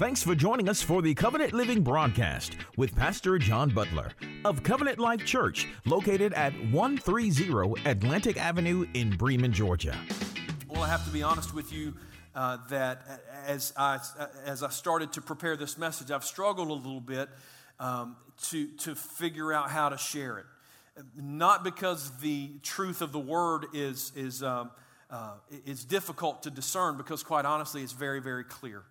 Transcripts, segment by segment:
Thanks for joining us for the Covenant Living broadcast with Pastor John Butler of Covenant Life Church, located at 130 Atlantic Avenue in Bremen, Georgia. Well, I have to be honest with you uh, that as I, as I started to prepare this message, I've struggled a little bit um, to, to figure out how to share it. Not because the truth of the word is, is, um, uh, is difficult to discern, because quite honestly, it's very, very clear.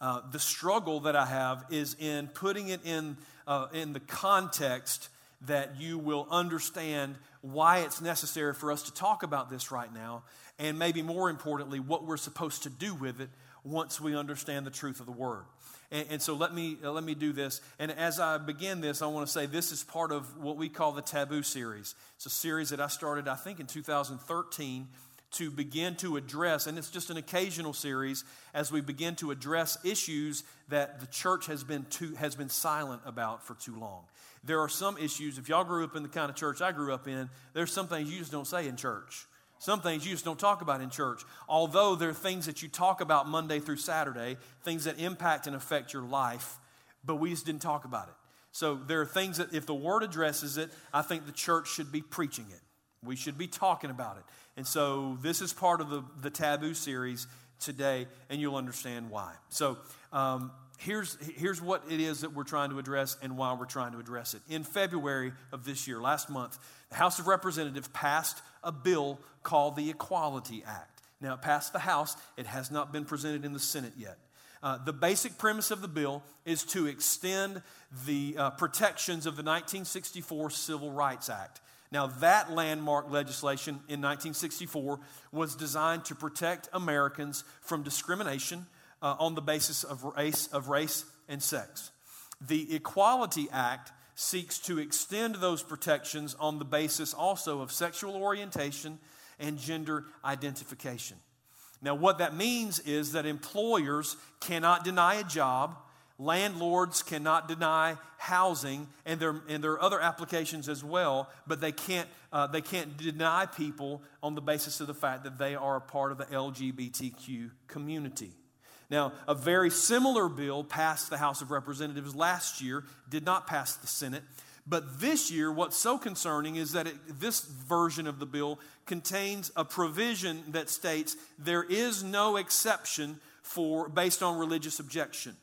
Uh, the struggle that I have is in putting it in, uh, in the context that you will understand why it's necessary for us to talk about this right now, and maybe more importantly, what we're supposed to do with it once we understand the truth of the Word. And, and so let me, uh, let me do this. And as I begin this, I want to say this is part of what we call the Taboo series. It's a series that I started, I think, in 2013 to begin to address, and it's just an occasional series as we begin to address issues that the church has been, too, has been silent about for too long. There are some issues, if y'all grew up in the kind of church I grew up in, there's some things you just don't say in church. Some things you just don't talk about in church. Although there are things that you talk about Monday through Saturday, things that impact and affect your life, but we just didn't talk about it. So there are things that if the word addresses it, I think the church should be preaching it. We should be talking about it. And so this is part of the, the taboo series today, and you'll understand why. So um, here's, here's what it is that we're trying to address and why we're trying to address it. In February of this year, last month, the House of Representatives passed a bill called the Equality Act. Now, it passed the House, it has not been presented in the Senate yet. Uh, the basic premise of the bill is to extend the uh, protections of the 1964 Civil Rights Act. Now, that landmark legislation in 1964 was designed to protect Americans from discrimination uh, on the basis of race, of race and sex. The Equality Act seeks to extend those protections on the basis also of sexual orientation and gender identification. Now, what that means is that employers cannot deny a job Landlords cannot deny housing, and there, and there are other applications as well, but they can't, uh, they can't deny people on the basis of the fact that they are a part of the LGBTQ community. Now, a very similar bill passed the House of Representatives last year, did not pass the Senate. But this year, what's so concerning is that it, this version of the bill contains a provision that states there is no exception for based on religious objection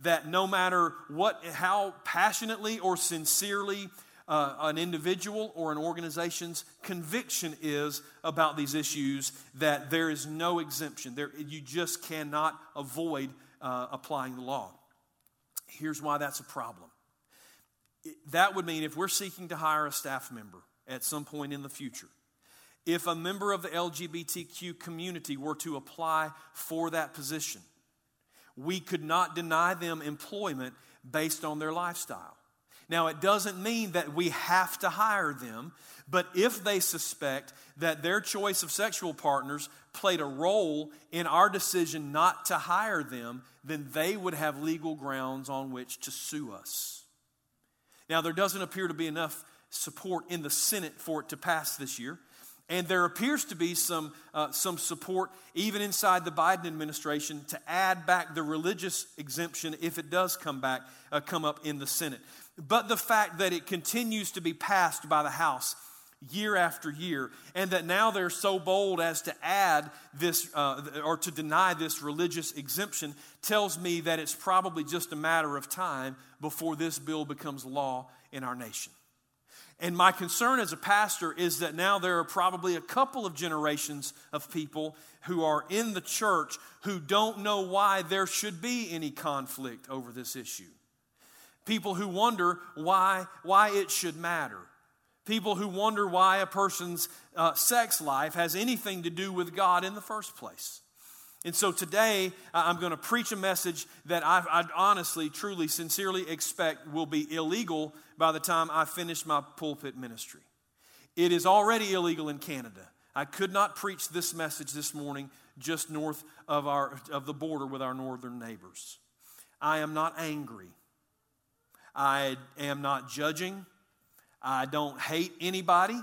that no matter what, how passionately or sincerely uh, an individual or an organization's conviction is about these issues, that there is no exemption. There, you just cannot avoid uh, applying the law. Here's why that's a problem. That would mean if we're seeking to hire a staff member at some point in the future, if a member of the LGBTQ community were to apply for that position, we could not deny them employment based on their lifestyle. Now, it doesn't mean that we have to hire them, but if they suspect that their choice of sexual partners played a role in our decision not to hire them, then they would have legal grounds on which to sue us. Now, there doesn't appear to be enough support in the Senate for it to pass this year. And there appears to be some, uh, some support, even inside the Biden administration, to add back the religious exemption if it does come back, uh, come up in the Senate. But the fact that it continues to be passed by the House year after year, and that now they're so bold as to add this uh, or to deny this religious exemption tells me that it's probably just a matter of time before this bill becomes law in our nation. And my concern as a pastor is that now there are probably a couple of generations of people who are in the church who don't know why there should be any conflict over this issue. People who wonder why, why it should matter. People who wonder why a person's uh, sex life has anything to do with God in the first place. And so today, I'm going to preach a message that I, I, honestly, truly, sincerely expect will be illegal by the time I finish my pulpit ministry. It is already illegal in Canada. I could not preach this message this morning just north of, our, of the border with our northern neighbors. I am not angry. I am not judging. I don't hate anybody.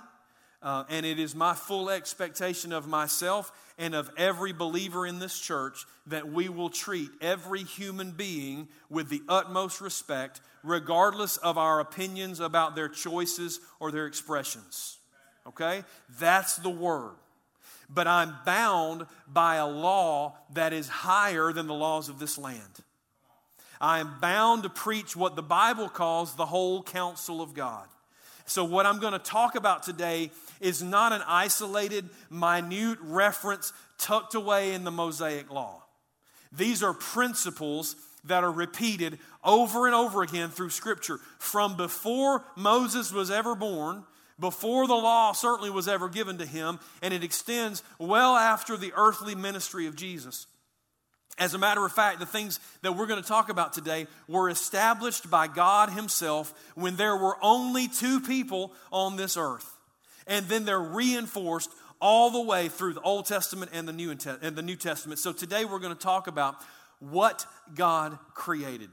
Uh, and it is my full expectation of myself and of every believer in this church that we will treat every human being with the utmost respect, regardless of our opinions about their choices or their expressions. Okay? That's the word. But I'm bound by a law that is higher than the laws of this land. I am bound to preach what the Bible calls the whole counsel of God. So, what I'm going to talk about today is not an isolated, minute reference tucked away in the Mosaic Law. These are principles that are repeated over and over again through Scripture from before Moses was ever born before the law certainly was ever given to him, and it extends well after the earthly ministry of Jesus. As a matter of fact, the things that we're going to talk about today were established by God Himself when there were only two people on this earth. And then they're reinforced all the way through the Old Testament and the New, and the New Testament. So today we're going to talk about what God created.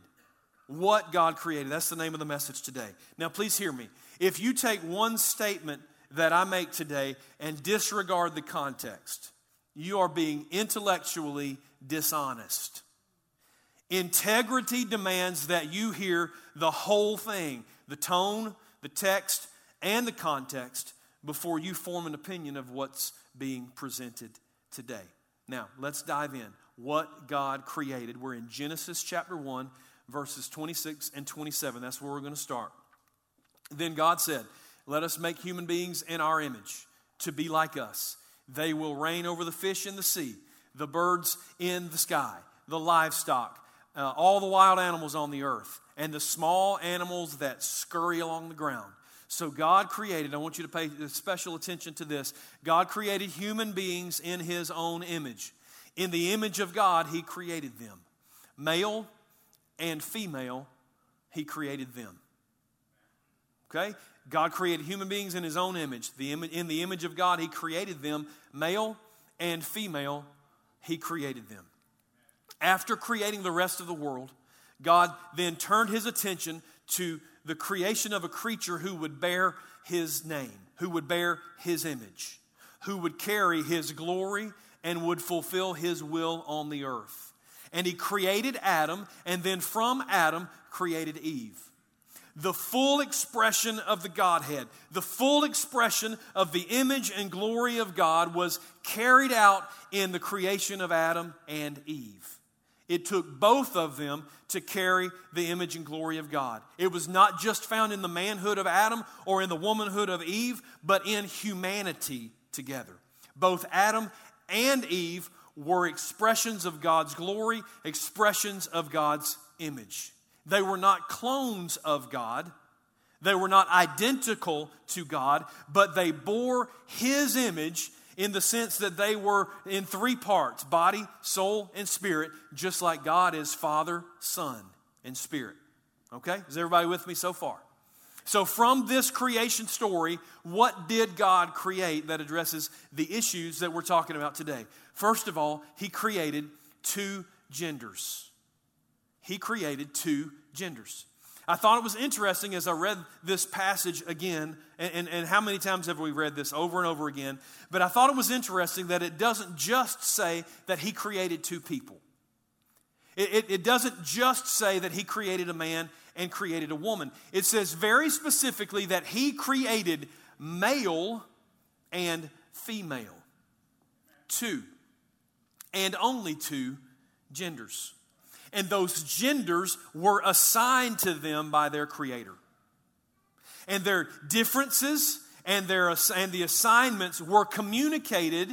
What God created. That's the name of the message today. Now, please hear me. If you take one statement that I make today and disregard the context, you are being intellectually dishonest. Integrity demands that you hear the whole thing the tone, the text, and the context before you form an opinion of what's being presented today. Now, let's dive in. What God created. We're in Genesis chapter 1, verses 26 and 27. That's where we're going to start. Then God said, Let us make human beings in our image to be like us. They will reign over the fish in the sea, the birds in the sky, the livestock, uh, all the wild animals on the earth, and the small animals that scurry along the ground. So God created, I want you to pay special attention to this. God created human beings in his own image. In the image of God, he created them. Male and female, he created them. Okay? God created human beings in his own image. The Im- in the image of God, he created them, male and female, he created them. After creating the rest of the world, God then turned his attention to the creation of a creature who would bear his name, who would bear his image, who would carry his glory and would fulfill his will on the earth. And he created Adam, and then from Adam created Eve the full expression of the Godhead, the full expression of the image and glory of God was carried out in the creation of Adam and Eve. It took both of them to carry the image and glory of God. It was not just found in the manhood of Adam or in the womanhood of Eve, but in humanity together. Both Adam and Eve were expressions of God's glory, expressions of God's image. They were not clones of God. They were not identical to God, but they bore His image in the sense that they were in three parts body, soul, and spirit, just like God is Father, Son, and Spirit. Okay? Is everybody with me so far? So, from this creation story, what did God create that addresses the issues that we're talking about today? First of all, He created two genders he created two genders. I thought it was interesting as I read this passage again, and, and, and, how many times have we read this over and over again? But I thought it was interesting that it doesn't just say that he created two people. It, it, it doesn't just say that he created a man and created a woman. It says very specifically that he created male and female. Two. And only two genders and those genders were assigned to them by their Creator. And their differences and, their, and the assignments were communicated.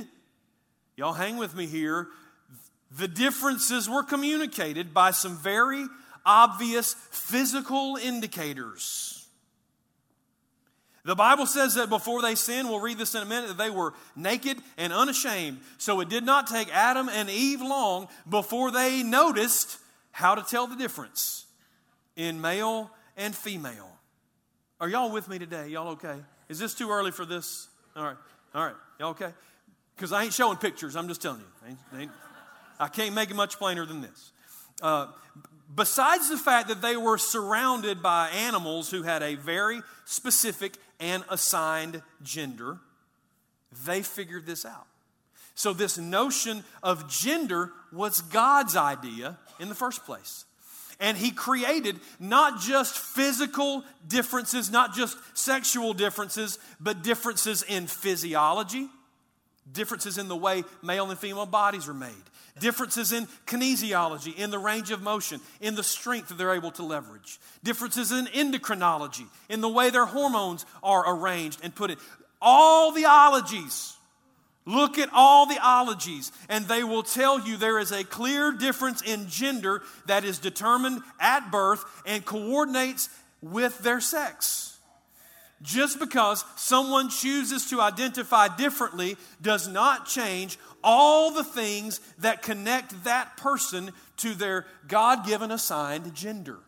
Y'all hang with me here. The differences were communicated by some very obvious physical indicators. The Bible says that before they sinned, we'll read this in a minute, that they were naked and unashamed. So it did not take Adam and Eve long before they noticed how to tell the difference in male and female. Are y'all with me today? Y'all okay? Is this too early for this? All right. All right. Y'all okay? Because I ain't showing pictures, I'm just telling you. Ain't, ain't, I can't make it much plainer than this. Uh, besides the fact that they were surrounded by animals who had a very specific and assigned gender, they figured this out. So, this notion of gender was God's idea in the first place. And He created not just physical differences, not just sexual differences, but differences in physiology, differences in the way male and female bodies are made, differences in kinesiology, in the range of motion, in the strength that they're able to leverage, differences in endocrinology, in the way their hormones are arranged and put in. All the ologies. Look at all the ologies, and they will tell you there is a clear difference in gender that is determined at birth and coordinates with their sex. Just because someone chooses to identify differently does not change all the things that connect that person to their God given assigned gender.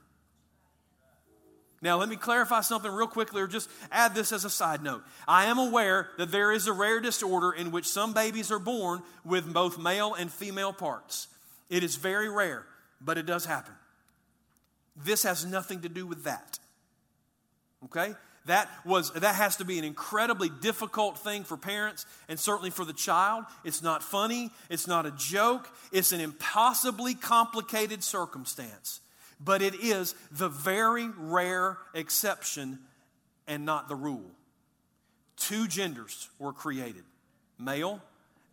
Now, let me clarify something real quickly, or just add this as a side note. I am aware that there is a rare disorder in which some babies are born with both male and female parts. It is very rare, but it does happen. This has nothing to do with that. Okay? That, was, that has to be an incredibly difficult thing for parents and certainly for the child. It's not funny, it's not a joke, it's an impossibly complicated circumstance. But it is the very rare exception and not the rule. Two genders were created male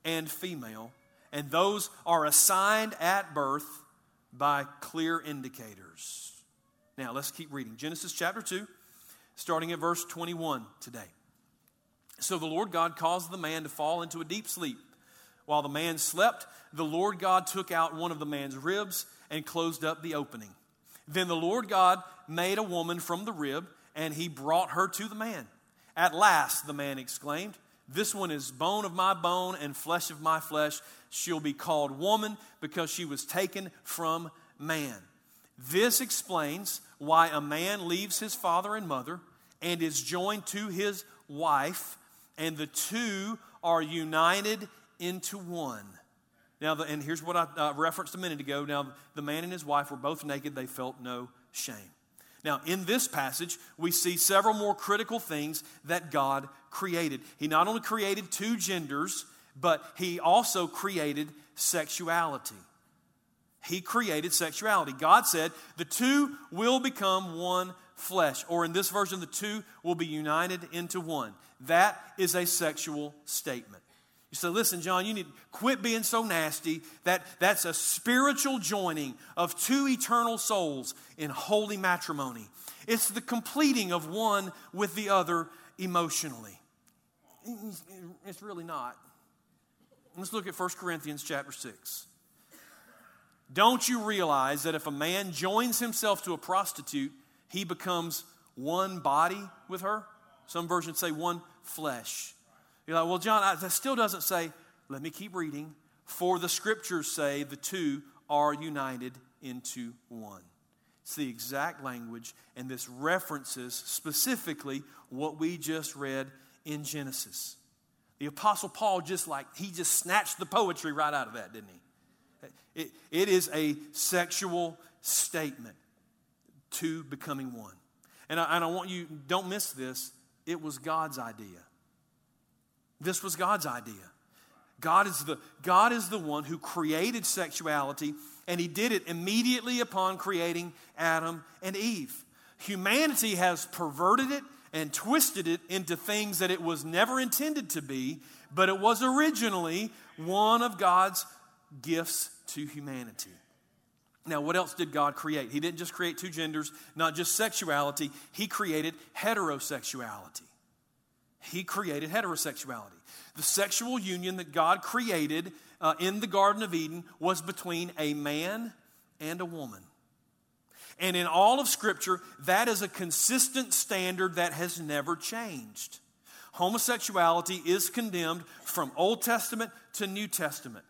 and female, and those are assigned at birth by clear indicators. Now, let's keep reading. Genesis chapter 2 starting at verse 21 today. So the Lord God caused the man to fall into a deep sleep. While the man slept, the Lord God took out one of the man's ribs and closed up the opening. Then the Lord God made a woman from the rib, and he brought her to the man. At last, the man exclaimed, This one is bone of my bone and flesh of my flesh. She'll be called woman because she was taken from man. This explains why a man leaves his father and mother and is joined to his wife, and the two are united into one. Now, the, and here's what I uh, referenced a minute ago. Now, the man and his wife were both naked, they felt no shame. Now, in this passage, we see several more critical things that God created. He not only created two genders, but he also created sexuality. He created sexuality. God said the two will become one flesh, or in this version, the two will be united into one. That is a sexual statement. You say, listen, John, you need to quit being so nasty. That, that's a spiritual joining of two eternal souls in holy matrimony. It's the completing of one with the other emotionally. It's really not. Let's look at 1 Corinthians chapter 6. Don't you realize that if a man joins himself to a prostitute, he becomes one body with her? Some versions say one flesh. You're like, well, John, that still doesn't say, let me keep reading. For the scriptures say the two are united into one. It's the exact language, and this references specifically what we just read in Genesis. The Apostle Paul just like, he just snatched the poetry right out of that, didn't he? It, it is a sexual statement to becoming one. And I, and I want you, don't miss this, it was God's idea. This was God's idea. God is, the, God is the one who created sexuality, and He did it immediately upon creating Adam and Eve. Humanity has perverted it and twisted it into things that it was never intended to be, but it was originally one of God's gifts to humanity. Now, what else did God create? He didn't just create two genders, not just sexuality, He created heterosexuality. He created heterosexuality. The sexual union that God created uh, in the Garden of Eden was between a man and a woman. And in all of Scripture, that is a consistent standard that has never changed. Homosexuality is condemned from Old Testament to New Testament.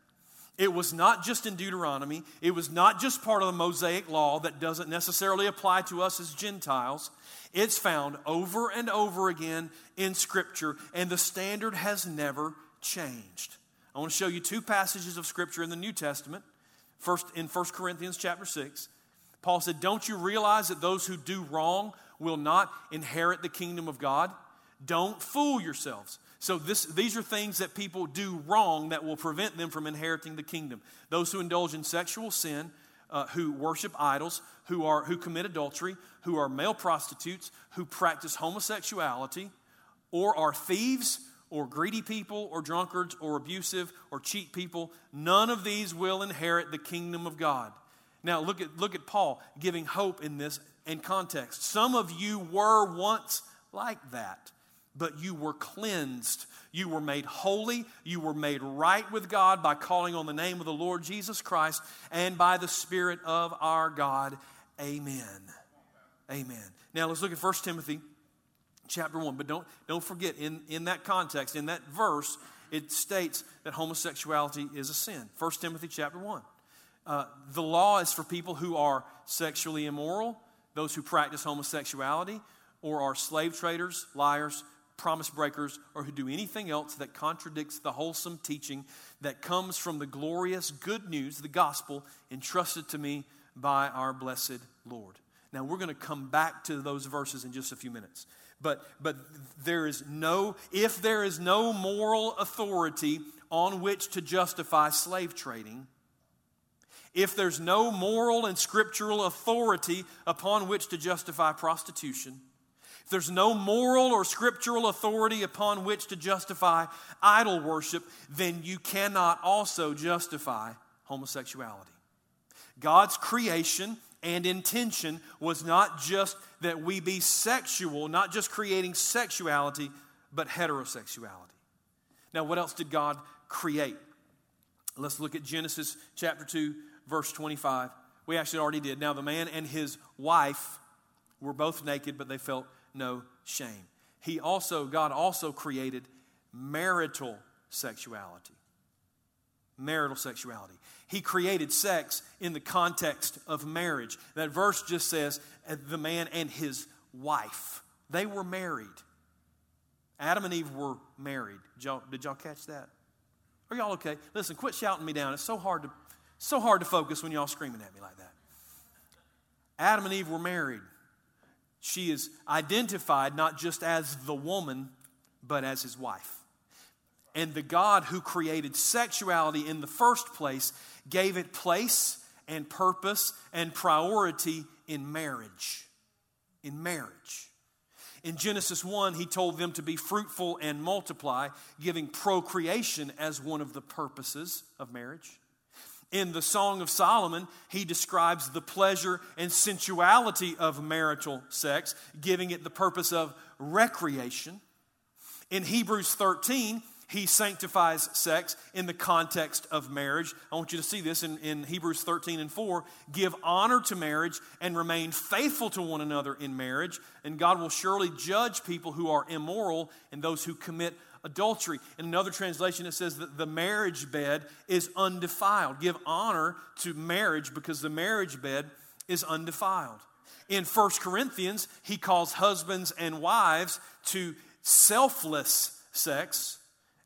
It was not just in Deuteronomy. It was not just part of the Mosaic law that doesn't necessarily apply to us as Gentiles. It's found over and over again in Scripture, and the standard has never changed. I want to show you two passages of Scripture in the New Testament. First, in 1 Corinthians chapter 6, Paul said, Don't you realize that those who do wrong will not inherit the kingdom of God? Don't fool yourselves. So this, these are things that people do wrong that will prevent them from inheriting the kingdom. Those who indulge in sexual sin, uh, who worship idols, who, are, who commit adultery, who are male prostitutes, who practice homosexuality, or are thieves, or greedy people, or drunkards, or abusive, or cheat people, none of these will inherit the kingdom of God. Now, look at, look at Paul giving hope in this in context. Some of you were once like that but you were cleansed. You were made holy. You were made right with God by calling on the name of the Lord Jesus Christ and by the Spirit of our God. Amen. Amen. Now let's look at 1 Timothy chapter 1. But don't, don't forget, in, in that context, in that verse, it states that homosexuality is a sin. 1 Timothy chapter 1. Uh, the law is for people who are sexually immoral, those who practice homosexuality, or are slave traders, liars, promise breakers, or who do anything else that contradicts the wholesome teaching that comes from the glorious good news, the gospel, entrusted to me by our blessed Lord. Now, we're going to come back to those verses in just a few minutes. But, but there is no, if there is no moral authority on which to justify slave trading, if there's no moral and scriptural authority upon which to justify prostitution, there's no moral or scriptural authority upon which to justify idol worship, then you cannot also justify homosexuality. God's creation and intention was not just that we be sexual, not just creating sexuality, but heterosexuality. Now, what else did God create? Let's look at Genesis chapter 2, verse 25. We actually already did. Now, the man and his wife were both naked, but they felt no shame. He also, God also created marital sexuality. Marital sexuality. He created sex in the context of marriage. That verse just says uh, the man and his wife. They were married. Adam and Eve were married. Did y'all, did y'all catch that? Are y'all okay? Listen, quit shouting me down. It's so hard to so hard to focus when y'all screaming at me like that. Adam and Eve were married she is identified not just as the woman, but as his wife. And the God who created sexuality in the first place gave it place and purpose and priority in marriage. In marriage. In Genesis 1, he told them to be fruitful and multiply, giving procreation as one of the purposes of marriage. In the Song of Solomon, he describes the pleasure and sensuality of marital sex, giving it the purpose of recreation. In Hebrews 13, he sanctifies sex in the context of marriage. I want you to see this in, in Hebrews 13 and 4. Give honor to marriage and remain faithful to one another in marriage, and God will surely judge people who are immoral and those who commit adultery. In another translation, it says that the marriage bed is undefiled. Give honor to marriage because the marriage bed is undefiled. In 1 Corinthians, he calls husbands and wives to selfless sex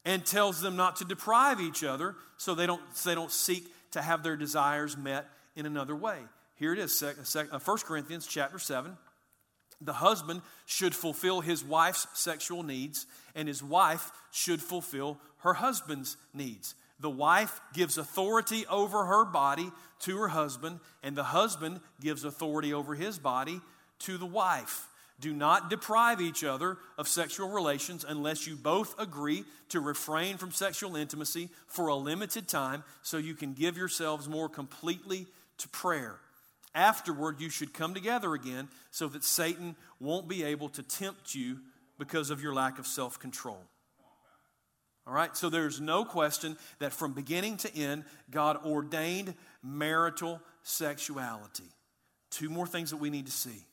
and tells them not to deprive each other so they don't, so they don't seek to have their desires met in another way. Here it is, 1 uh, Corinthians chapter 7 the husband should fulfill his wife's sexual needs, and his wife should fulfill her husband's needs. The wife gives authority over her body to her husband, and the husband gives authority over his body to the wife. Do not deprive each other of sexual relations unless you both agree to refrain from sexual intimacy for a limited time so you can give yourselves more completely to prayer. Afterward, you should come together again so that Satan won't be able to tempt you because of your lack of self control. All right, so there's no question that from beginning to end, God ordained marital sexuality. Two more things that we need to see.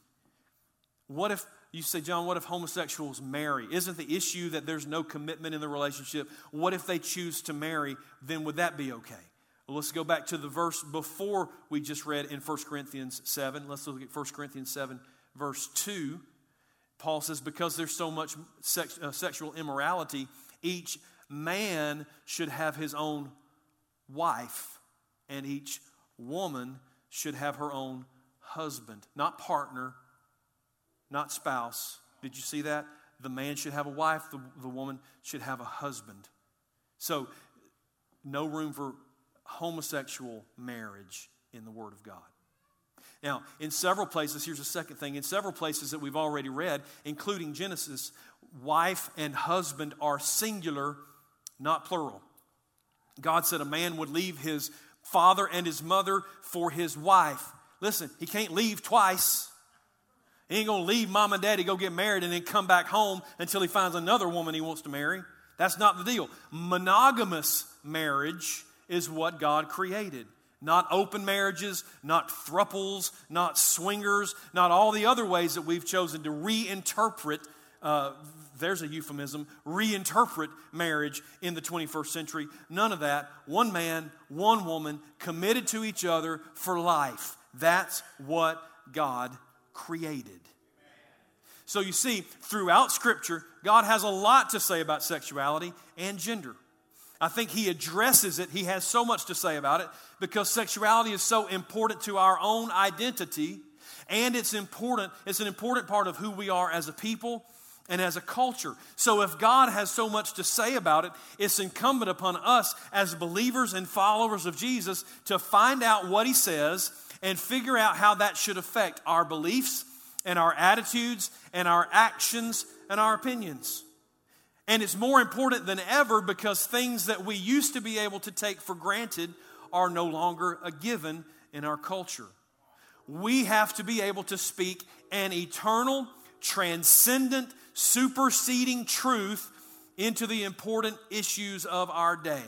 What if you say, John, what if homosexuals marry? Isn't the issue that there's no commitment in the relationship? What if they choose to marry? Then would that be okay? Well, let's go back to the verse before we just read in 1 Corinthians 7. Let's look at 1 Corinthians 7, verse 2. Paul says, Because there's so much sex, uh, sexual immorality, each Man should have his own wife, and each woman should have her own husband, not partner, not spouse. Did you see that? The man should have a wife, the, the woman should have a husband. So, no room for homosexual marriage in the Word of God. Now, in several places, here's a second thing. In several places that we've already read, including Genesis, wife and husband are singular, not plural. God said a man would leave his father and his mother for his wife. Listen, he can't leave twice. He ain't gonna leave mom and daddy, go get married, and then come back home until he finds another woman he wants to marry. That's not the deal. Monogamous marriage is what God created. Not open marriages, not thruples, not swingers, not all the other ways that we've chosen to reinterpret, uh, there's a euphemism, reinterpret marriage in the 21st century. None of that. One man, one woman, committed to each other for life. That's what God created. So you see, throughout Scripture, God has a lot to say about sexuality and gender. I think he addresses it. He has so much to say about it because sexuality is so important to our own identity and it's important it's an important part of who we are as a people and as a culture. So if God has so much to say about it, it's incumbent upon us as believers and followers of Jesus to find out what he says and figure out how that should affect our beliefs and our attitudes and our actions and our opinions. And it's more important than ever because things that we used to be able to take for granted are no longer a given in our culture. We have to be able to speak an eternal, transcendent, superseding truth into the important issues of our day.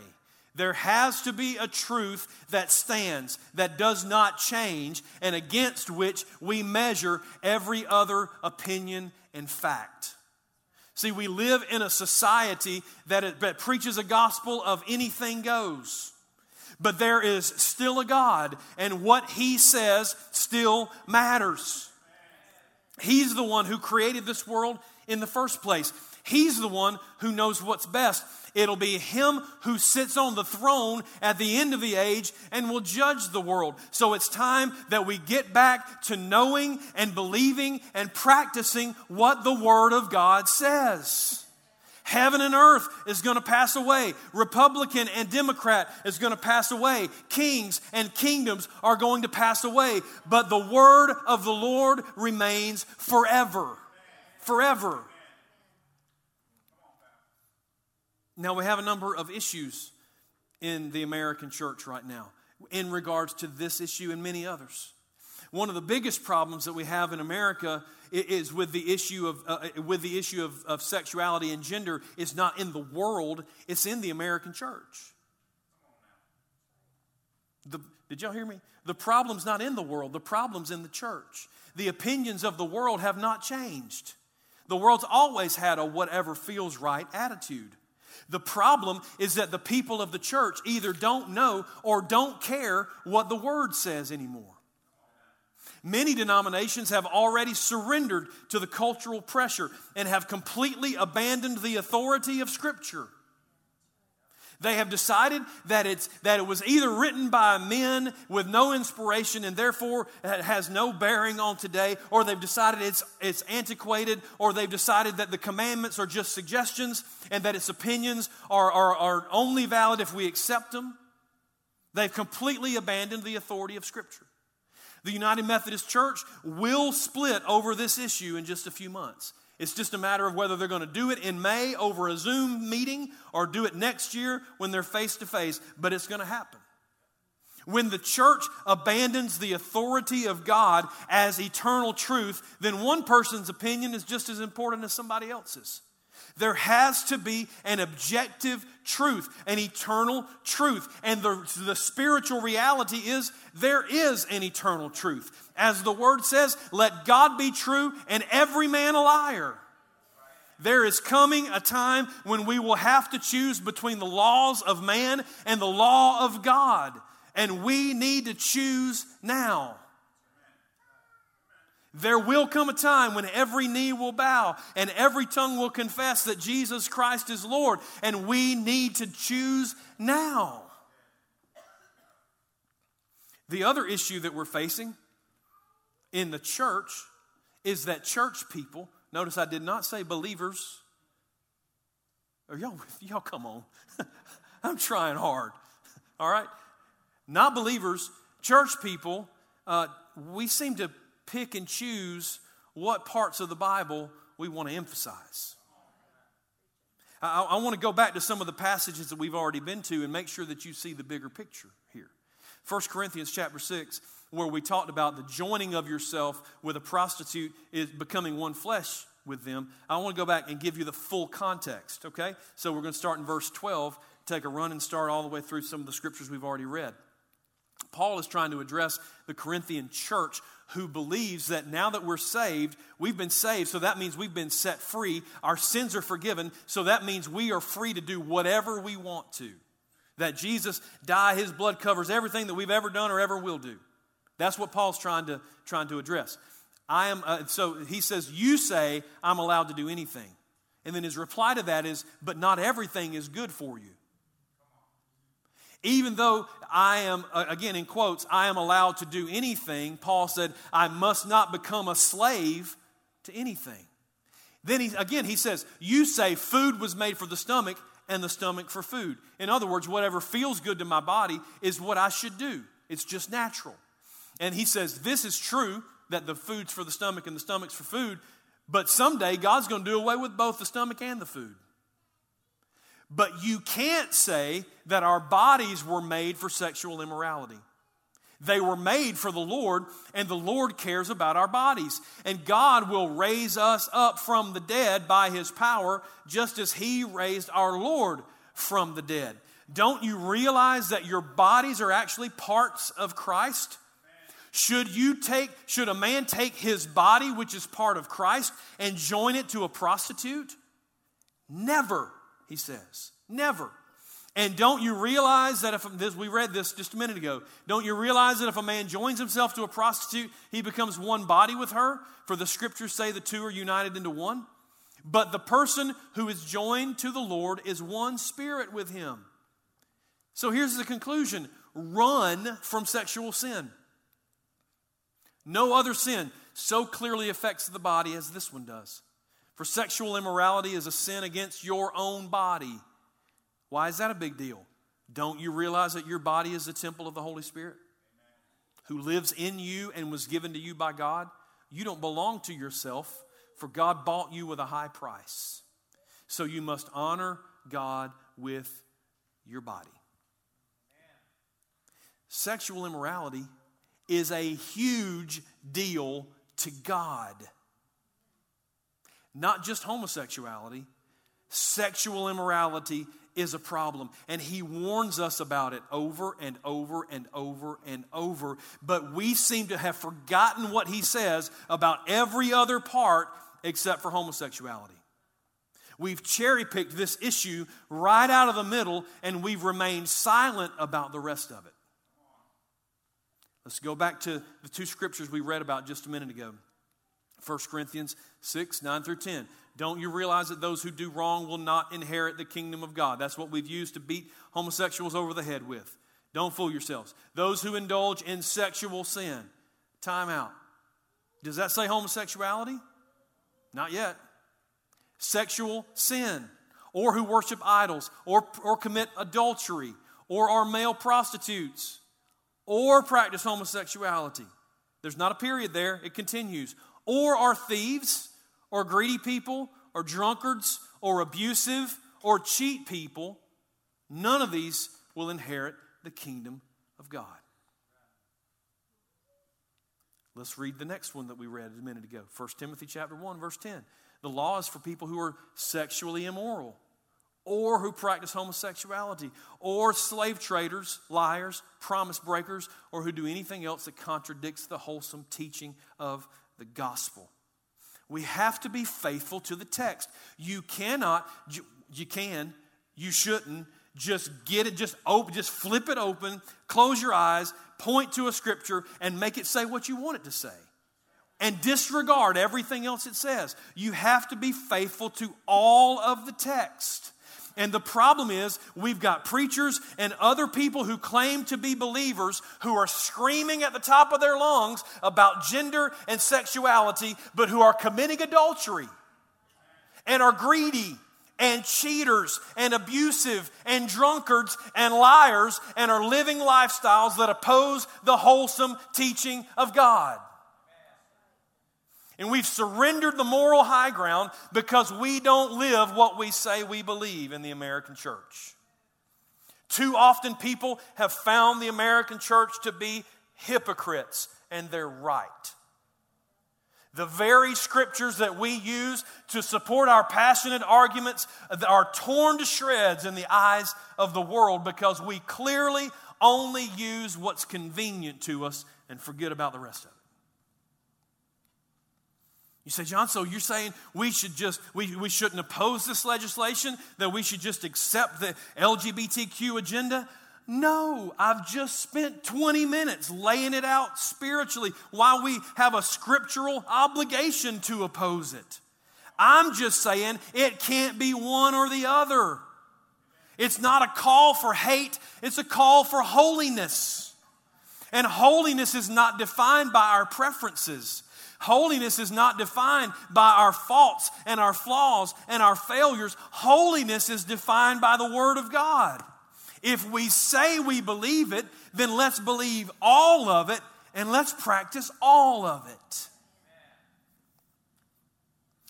There has to be a truth that stands, that does not change, and against which we measure every other opinion and fact. See, we live in a society that, it, that preaches a gospel of anything goes. But there is still a God, and what He says still matters. He's the one who created this world in the first place. He's the one who knows what's best. It'll be Him who sits on the throne at the end of the age and will judge the world. So it's time that we get back to knowing and believing and practicing what the Word of God says. Heaven and earth is going to pass away. Republican and Democrat is going to pass away. Kings and kingdoms are going to pass away. But the word of the Lord remains forever. Forever. Now, we have a number of issues in the American church right now in regards to this issue and many others. One of the biggest problems that we have in America is with the issue of, uh, uh, with the issue of, of sexuality and gender is not in the world, it's in the American church. The, did y'all hear me? The problem's not in the world, the problem's in the church. The opinions of the world have not changed. The world's always had a whatever feels right attitude. The problem is that the people of the church either don't know or don't care what the word says anymore. Many denominations have already surrendered to the cultural pressure and have completely abandoned the authority of Scripture. They have decided that, it's, that it was either written by men with no inspiration and therefore has no bearing on today, or they've decided it's, it's antiquated, or they've decided that the commandments are just suggestions and that its opinions are, are, are only valid if we accept them. They've completely abandoned the authority of Scripture. The United Methodist Church will split over this issue in just a few months. It's just a matter of whether they're going to do it in May over a Zoom meeting or do it next year when they're face to face, but it's going to happen. When the church abandons the authority of God as eternal truth, then one person's opinion is just as important as somebody else's. There has to be an objective truth, an eternal truth. And the, the spiritual reality is there is an eternal truth. As the word says, let God be true and every man a liar. There is coming a time when we will have to choose between the laws of man and the law of God. And we need to choose now. There will come a time when every knee will bow and every tongue will confess that Jesus Christ is Lord, and we need to choose now. The other issue that we're facing in the church is that church people, notice I did not say believers. Or y'all, y'all come on. I'm trying hard. All right? Not believers, church people, uh, we seem to pick and choose what parts of the Bible we want to emphasize. I, I want to go back to some of the passages that we've already been to and make sure that you see the bigger picture here. 1 Corinthians chapter 6, where we talked about the joining of yourself with a prostitute is becoming one flesh with them. I want to go back and give you the full context, okay? So we're going to start in verse 12, take a run and start all the way through some of the scriptures we've already read. Paul is trying to address the Corinthian church who believes that now that we're saved, we've been saved, so that means we've been set free. Our sins are forgiven, so that means we are free to do whatever we want to. That Jesus died, his blood covers everything that we've ever done or ever will do. That's what Paul's trying to, trying to address. I am, uh, so he says, You say I'm allowed to do anything. And then his reply to that is, But not everything is good for you. Even though I am, uh, again in quotes, I am allowed to do anything, Paul said, I must not become a slave to anything. Then he, again, he says, You say food was made for the stomach and the stomach for food. In other words, whatever feels good to my body is what I should do. It's just natural. And he says, This is true that the food's for the stomach and the stomach's for food, but someday God's going to do away with both the stomach and the food. But you can't say that our bodies were made for sexual immorality. They were made for the Lord, and the Lord cares about our bodies. And God will raise us up from the dead by His power, just as He raised our Lord from the dead. Don't you realize that your bodies are actually parts of Christ? Should you take should a man take his body which is part of Christ and join it to a prostitute? Never he says. Never. And don't you realize that if this, we read this just a minute ago, don't you realize that if a man joins himself to a prostitute, he becomes one body with her? For the scriptures say the two are united into one. But the person who is joined to the Lord is one spirit with him. So here's the conclusion run from sexual sin. No other sin so clearly affects the body as this one does. For sexual immorality is a sin against your own body. Why is that a big deal? Don't you realize that your body is the temple of the Holy Spirit who lives in you and was given to you by God? You don't belong to yourself, for God bought you with a high price. So you must honor God with your body. Sexual immorality is a huge deal to God. Not just homosexuality, sexual immorality is a problem. And he warns us about it over and over and over and over. But we seem to have forgotten what he says about every other part except for homosexuality. We've cherry picked this issue right out of the middle and we've remained silent about the rest of it. Let's go back to the two scriptures we read about just a minute ago. 1 Corinthians 6, 9 through 10. Don't you realize that those who do wrong will not inherit the kingdom of God? That's what we've used to beat homosexuals over the head with. Don't fool yourselves. Those who indulge in sexual sin. Time out. Does that say homosexuality? Not yet. Sexual sin, or who worship idols, or, or commit adultery, or are male prostitutes, or practice homosexuality. There's not a period there, it continues or are thieves, or greedy people, or drunkards, or abusive, or cheat people, none of these will inherit the kingdom of God. Let's read the next one that we read a minute ago. 1 Timothy chapter 1 verse 10. The law is for people who are sexually immoral or who practice homosexuality or slave traders, liars, promise breakers or who do anything else that contradicts the wholesome teaching of the gospel. We have to be faithful to the text. You cannot, you, you can, you shouldn't just get it, just open, just flip it open, close your eyes, point to a scripture, and make it say what you want it to say. and disregard everything else it says. You have to be faithful to all of the text. And the problem is, we've got preachers and other people who claim to be believers who are screaming at the top of their lungs about gender and sexuality, but who are committing adultery and are greedy and cheaters and abusive and drunkards and liars and are living lifestyles that oppose the wholesome teaching of God. And we've surrendered the moral high ground because we don't live what we say we believe in the American church. Too often, people have found the American church to be hypocrites, and they're right. The very scriptures that we use to support our passionate arguments are torn to shreds in the eyes of the world because we clearly only use what's convenient to us and forget about the rest of it. You say, John, so you're saying we should just, we, we shouldn't oppose this legislation, that we should just accept the LGBTQ agenda? No, I've just spent 20 minutes laying it out spiritually while we have a scriptural obligation to oppose it. I'm just saying it can't be one or the other. It's not a call for hate, it's a call for holiness. And holiness is not defined by our preferences. Holiness is not defined by our faults and our flaws and our failures. Holiness is defined by the Word of God. If we say we believe it, then let's believe all of it and let's practice all of it.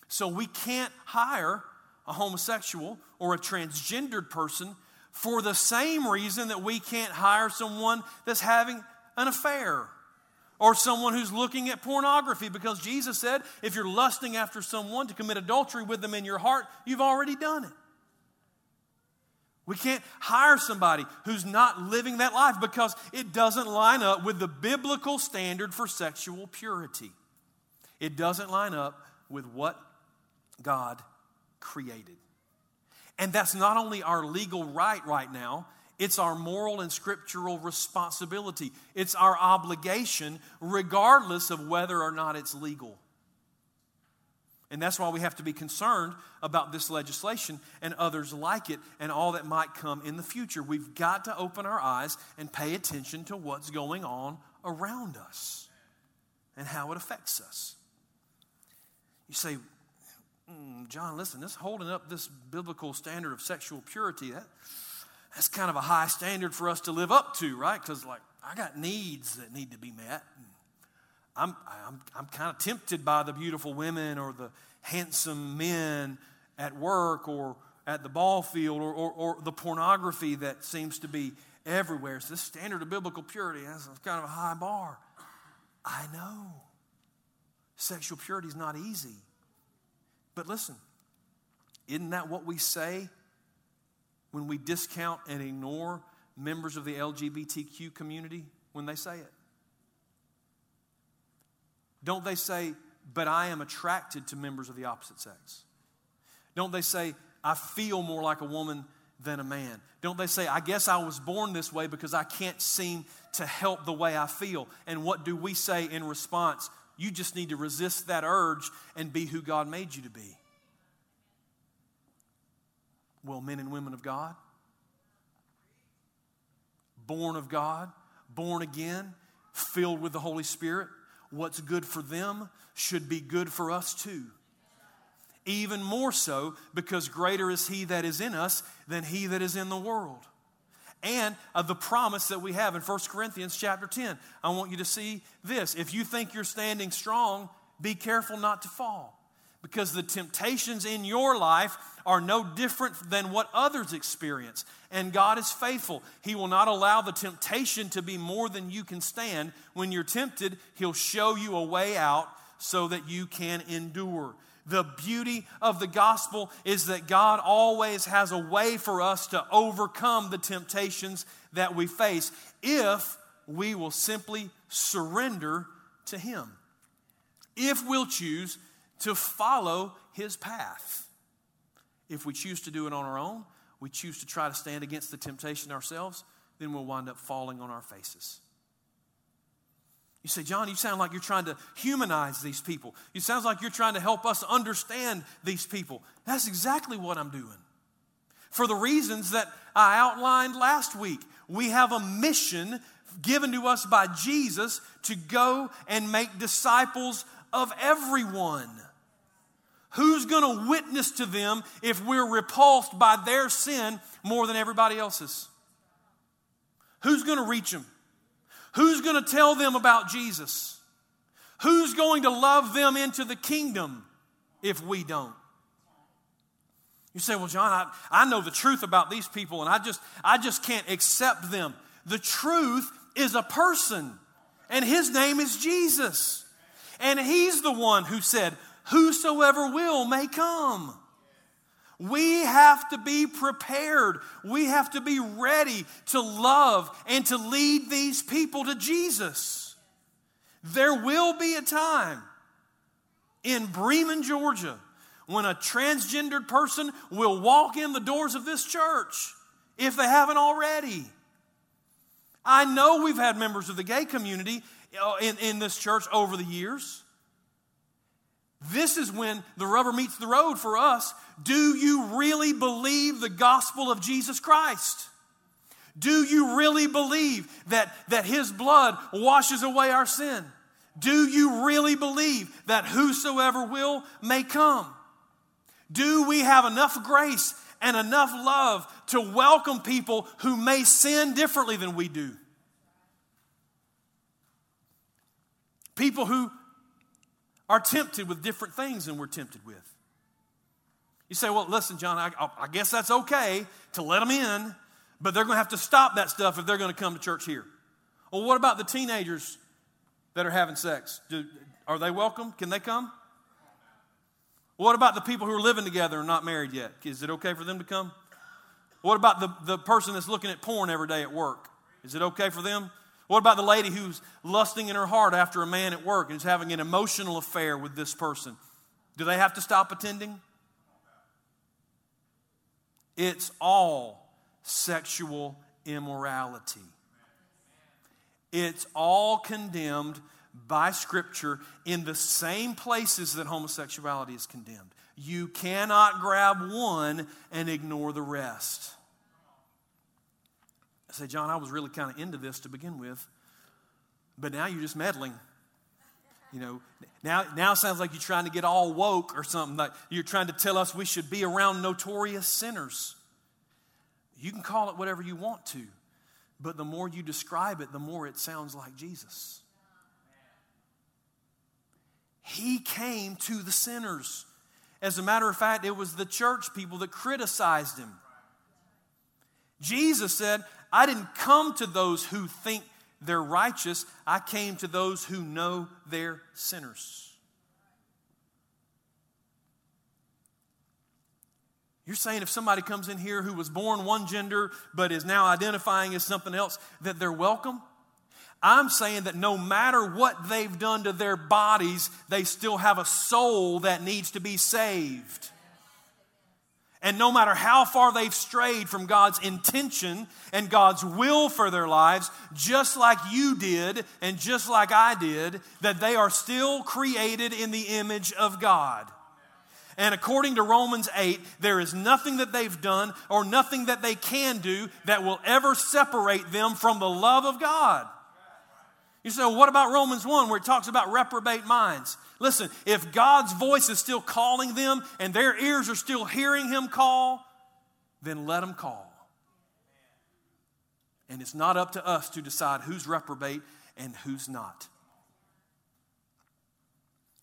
So we can't hire a homosexual or a transgendered person for the same reason that we can't hire someone that's having an affair or someone who's looking at pornography because Jesus said, if you're lusting after someone to commit adultery with them in your heart, you've already done it. We can't hire somebody who's not living that life because it doesn't line up with the biblical standard for sexual purity. It doesn't line up with what God created. And that's not only our legal right right now, it's our moral and scriptural responsibility. It's our obligation, regardless of whether or not it's legal. And that's why we have to be concerned about this legislation and others like it and all that might come in the future. We've got to open our eyes and pay attention to what's going on around us and how it affects us. You say, mm, John, listen, this holding up this biblical standard of sexual purity, that, that's kind of a high standard for us to live up to, right? Because, like, I got needs that need to be met. I'm, I'm, I'm kind of tempted by the beautiful women or the handsome men at work or at the ball field or, or, or the pornography that seems to be everywhere. So, this standard of biblical purity has kind of a high bar. I know. Sexual purity is not easy. But listen, isn't that what we say when we discount and ignore members of the LGBTQ community when they say it? Don't they say, but I am attracted to members of the opposite sex? Don't they say, I feel more like a woman than a man? Don't they say, I guess I was born this way because I can't seem to help the way I feel? And what do we say in response? You just need to resist that urge and be who God made you to be. Well, men and women of God, born of God, born again, filled with the Holy Spirit, what's good for them should be good for us too. Even more so because greater is He that is in us than He that is in the world. And the promise that we have in 1 Corinthians chapter 10. I want you to see this. If you think you're standing strong, be careful not to fall because the temptations in your life are no different than what others experience. And God is faithful. He will not allow the temptation to be more than you can stand. When you're tempted, He'll show you a way out so that you can endure. The beauty of the gospel is that God always has a way for us to overcome the temptations that we face if we will simply surrender to Him. If we'll choose to follow his path. If we choose to do it on our own, we choose to try to stand against the temptation ourselves, then we'll wind up falling on our faces. You say, John, you sound like you're trying to humanize these people. It sounds like you're trying to help us understand these people. That's exactly what I'm doing. For the reasons that I outlined last week, we have a mission given to us by Jesus to go and make disciples of everyone. Who's going to witness to them if we're repulsed by their sin more than everybody else's? Who's going to reach them? Who's going to tell them about Jesus? Who's going to love them into the kingdom if we don't? You say, well, John, I, I know the truth about these people and I just, I just can't accept them. The truth is a person, and his name is Jesus. And he's the one who said, Whosoever will may come. We have to be prepared. We have to be ready to love and to lead these people to Jesus. There will be a time in Bremen, Georgia, when a transgendered person will walk in the doors of this church if they haven't already. I know we've had members of the gay community uh, in, in this church over the years. This is when the rubber meets the road for us. Do you really believe the gospel of Jesus Christ? Do you really believe that, that His blood washes away our sin? Do you really believe that whosoever will may come? Do we have enough grace and enough love to welcome people who may sin differently than we do? People who are tempted with different things than we're tempted with. You say, well, listen, John, I, I guess that's okay to let them in, but they're going to have to stop that stuff if they're going to come to church here. Well, what about the teenagers that are having sex? Do, are they welcome? Can they come? What about the people who are living together and not married yet? Is it okay for them to come? What about the, the person that's looking at porn every day at work? Is it okay for them? What about the lady who's lusting in her heart after a man at work and is having an emotional affair with this person? Do they have to stop attending? It's all sexual immorality. It's all condemned by Scripture in the same places that homosexuality is condemned. You cannot grab one and ignore the rest. I say, John, I was really kind of into this to begin with, but now you're just meddling. You know, now, now it sounds like you're trying to get all woke or something. Like you're trying to tell us we should be around notorious sinners. You can call it whatever you want to, but the more you describe it, the more it sounds like Jesus. He came to the sinners. As a matter of fact, it was the church people that criticized him. Jesus said, I didn't come to those who think they're righteous, I came to those who know they're sinners. You're saying if somebody comes in here who was born one gender but is now identifying as something else, that they're welcome? I'm saying that no matter what they've done to their bodies, they still have a soul that needs to be saved. And no matter how far they've strayed from God's intention and God's will for their lives, just like you did and just like I did, that they are still created in the image of God. And according to Romans 8, there is nothing that they've done or nothing that they can do that will ever separate them from the love of God. You say, well, what about Romans 1 where it talks about reprobate minds? Listen, if God's voice is still calling them and their ears are still hearing Him call, then let them call. And it's not up to us to decide who's reprobate and who's not.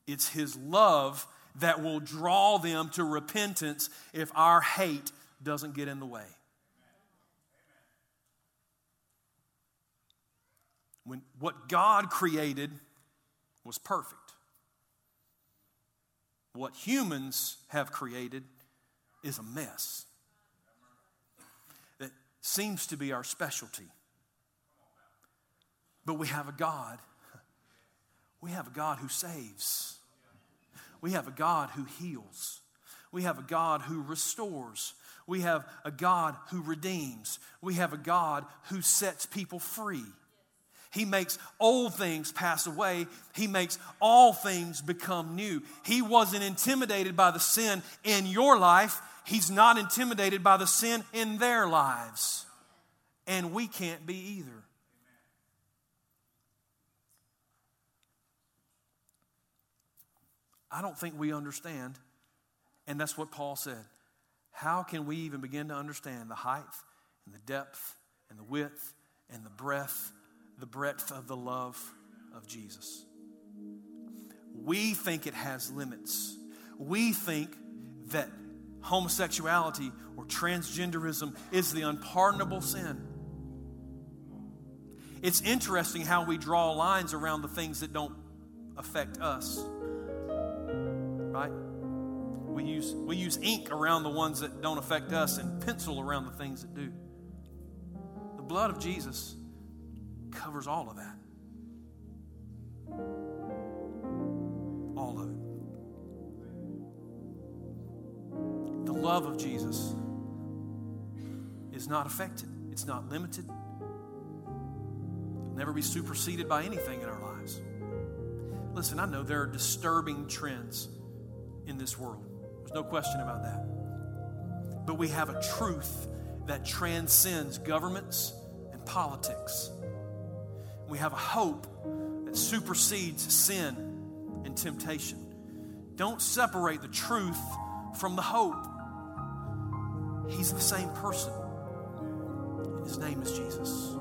It's His love that will draw them to repentance if our hate doesn't get in the way. When what God created was perfect. What humans have created is a mess that seems to be our specialty. But we have a God. We have a God who saves. We have a God who heals. We have a God who restores. We have a God who redeems. We have a God who sets people free. He makes old things pass away. He makes all things become new. He wasn't intimidated by the sin in your life. He's not intimidated by the sin in their lives. And we can't be either. I don't think we understand. And that's what Paul said. How can we even begin to understand the height and the depth and the width and the breadth, the breadth of the love of Jesus? We think it has limits. We think that homosexuality or transgenderism is the unpardonable sin. It's interesting how we draw lines around the things that don't affect us. Right? We use, we use ink around the ones that don't affect us and pencil around the things that do. The blood of Jesus covers all of that. All of it. The love of Jesus is not affected, it's not limited, it'll never be superseded by anything in our lives. Listen, I know there are disturbing trends in this world. There's no question about that. But we have a truth that transcends governments and politics. We have a hope that supersedes sin and temptation. Don't separate the truth from the hope. He's the same person. And his name is Jesus.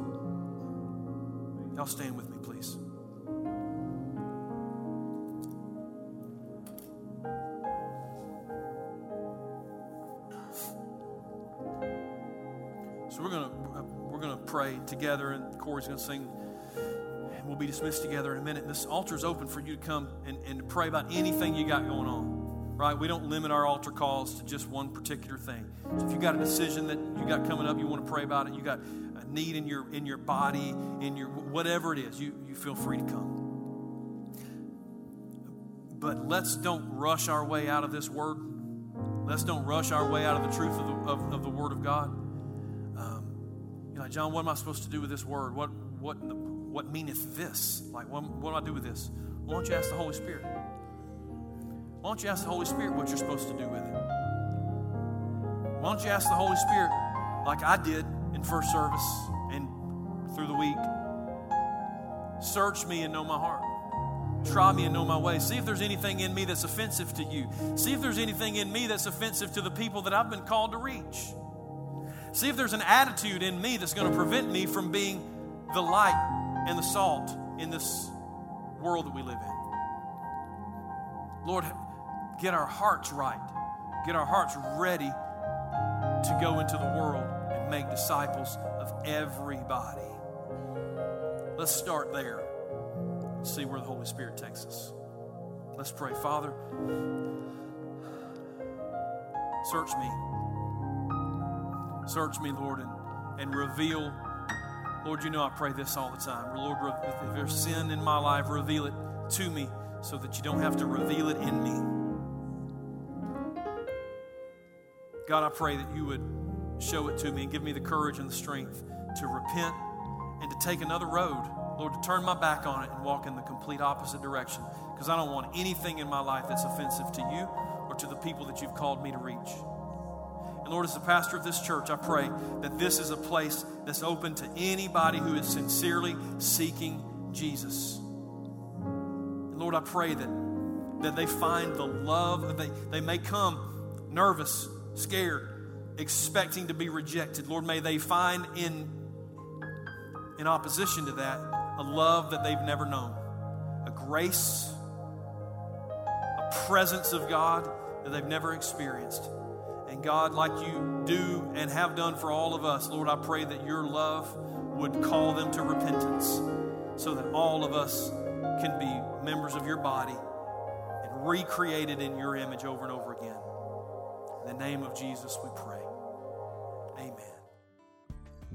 Y'all stand with me, please. So we're gonna we're gonna pray together, and Corey's to sing. We'll be dismissed together in a minute. This altar is open for you to come and, and pray about anything you got going on. Right? We don't limit our altar calls to just one particular thing. So if you got a decision that you got coming up, you want to pray about it, you got a need in your in your body, in your whatever it is, you, you feel free to come. But let's don't rush our way out of this word. Let's don't rush our way out of the truth of the, of, of the Word of God. Um, You're like, John, what am I supposed to do with this word? What, what, what meaneth this? Like, what, what do I do with this? Why don't you ask the Holy Spirit? Why don't you ask the Holy Spirit what you're supposed to do with it? Why don't you ask the Holy Spirit, like I did in first service and through the week? Search me and know my heart. Try me and know my ways. See if there's anything in me that's offensive to you. See if there's anything in me that's offensive to the people that I've been called to reach. See if there's an attitude in me that's going to prevent me from being the light and the salt in this world that we live in. Lord, get our hearts right. Get our hearts ready to go into the world and make disciples of everybody. Let's start there. See where the Holy Spirit takes us. Let's pray. Father, search me. Search me, Lord, and, and reveal. Lord, you know I pray this all the time. Lord, if there's sin in my life, reveal it to me so that you don't have to reveal it in me. God, I pray that you would show it to me and give me the courage and the strength to repent and to take another road. Lord, to turn my back on it and walk in the complete opposite direction because I don't want anything in my life that's offensive to you or to the people that you've called me to reach. And Lord, as the pastor of this church, I pray that this is a place that's open to anybody who is sincerely seeking Jesus. And Lord, I pray that, that they find the love, that they, they may come nervous, scared, expecting to be rejected. Lord, may they find in, in opposition to that a love that they've never known, a grace, a presence of God that they've never experienced. And God, like you do and have done for all of us, Lord, I pray that your love would call them to repentance so that all of us can be members of your body and recreated in your image over and over again. In the name of Jesus, we pray. Amen.